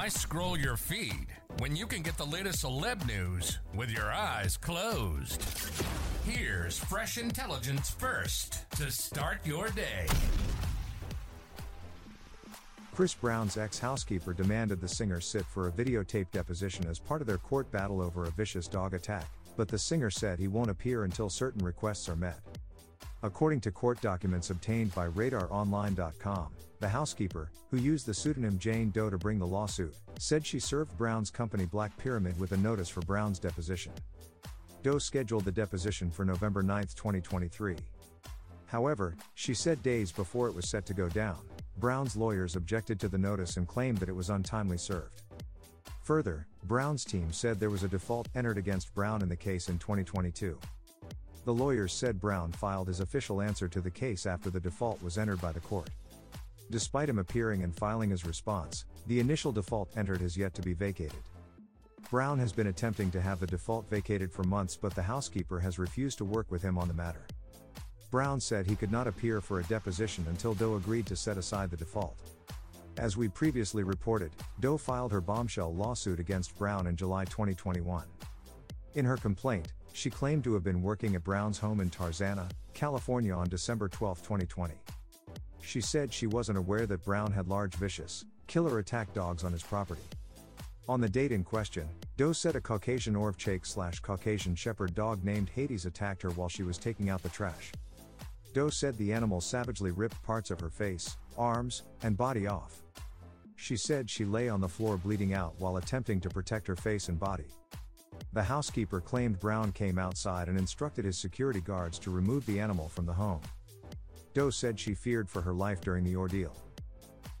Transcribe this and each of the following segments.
Why scroll your feed when you can get the latest celeb news with your eyes closed? Here's fresh intelligence first to start your day. Chris Brown's ex housekeeper demanded the singer sit for a videotape deposition as part of their court battle over a vicious dog attack, but the singer said he won't appear until certain requests are met. According to court documents obtained by RadarOnline.com, the housekeeper, who used the pseudonym Jane Doe to bring the lawsuit, said she served Brown's company Black Pyramid with a notice for Brown's deposition. Doe scheduled the deposition for November 9, 2023. However, she said days before it was set to go down, Brown's lawyers objected to the notice and claimed that it was untimely served. Further, Brown's team said there was a default entered against Brown in the case in 2022. The lawyers said Brown filed his official answer to the case after the default was entered by the court. Despite him appearing and filing his response, the initial default entered has yet to be vacated. Brown has been attempting to have the default vacated for months, but the housekeeper has refused to work with him on the matter. Brown said he could not appear for a deposition until Doe agreed to set aside the default. As we previously reported, Doe filed her bombshell lawsuit against Brown in July 2021. In her complaint, she claimed to have been working at Brown's home in Tarzana, California on December 12, 2020. She said she wasn't aware that Brown had large vicious, killer attack dogs on his property. On the date in question, Doe said a Caucasian Ovcharka slash Caucasian Shepherd dog named Hades attacked her while she was taking out the trash. Doe said the animal savagely ripped parts of her face, arms, and body off. She said she lay on the floor bleeding out while attempting to protect her face and body. The housekeeper claimed Brown came outside and instructed his security guards to remove the animal from the home. Doe said she feared for her life during the ordeal.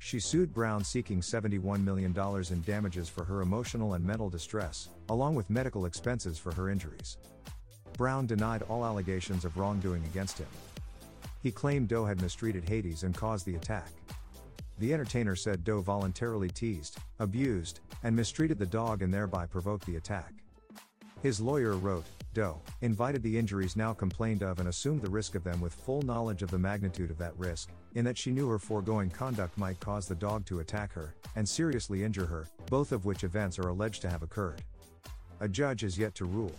She sued Brown seeking $71 million in damages for her emotional and mental distress, along with medical expenses for her injuries. Brown denied all allegations of wrongdoing against him. He claimed Doe had mistreated Hades and caused the attack. The entertainer said Doe voluntarily teased, abused, and mistreated the dog and thereby provoked the attack. His lawyer wrote, Doe invited the injuries now complained of and assumed the risk of them with full knowledge of the magnitude of that risk, in that she knew her foregoing conduct might cause the dog to attack her and seriously injure her, both of which events are alleged to have occurred. A judge is yet to rule.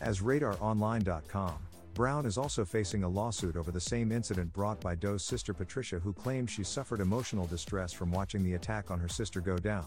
As RadarOnline.com, Brown is also facing a lawsuit over the same incident brought by Doe's sister Patricia, who claims she suffered emotional distress from watching the attack on her sister go down.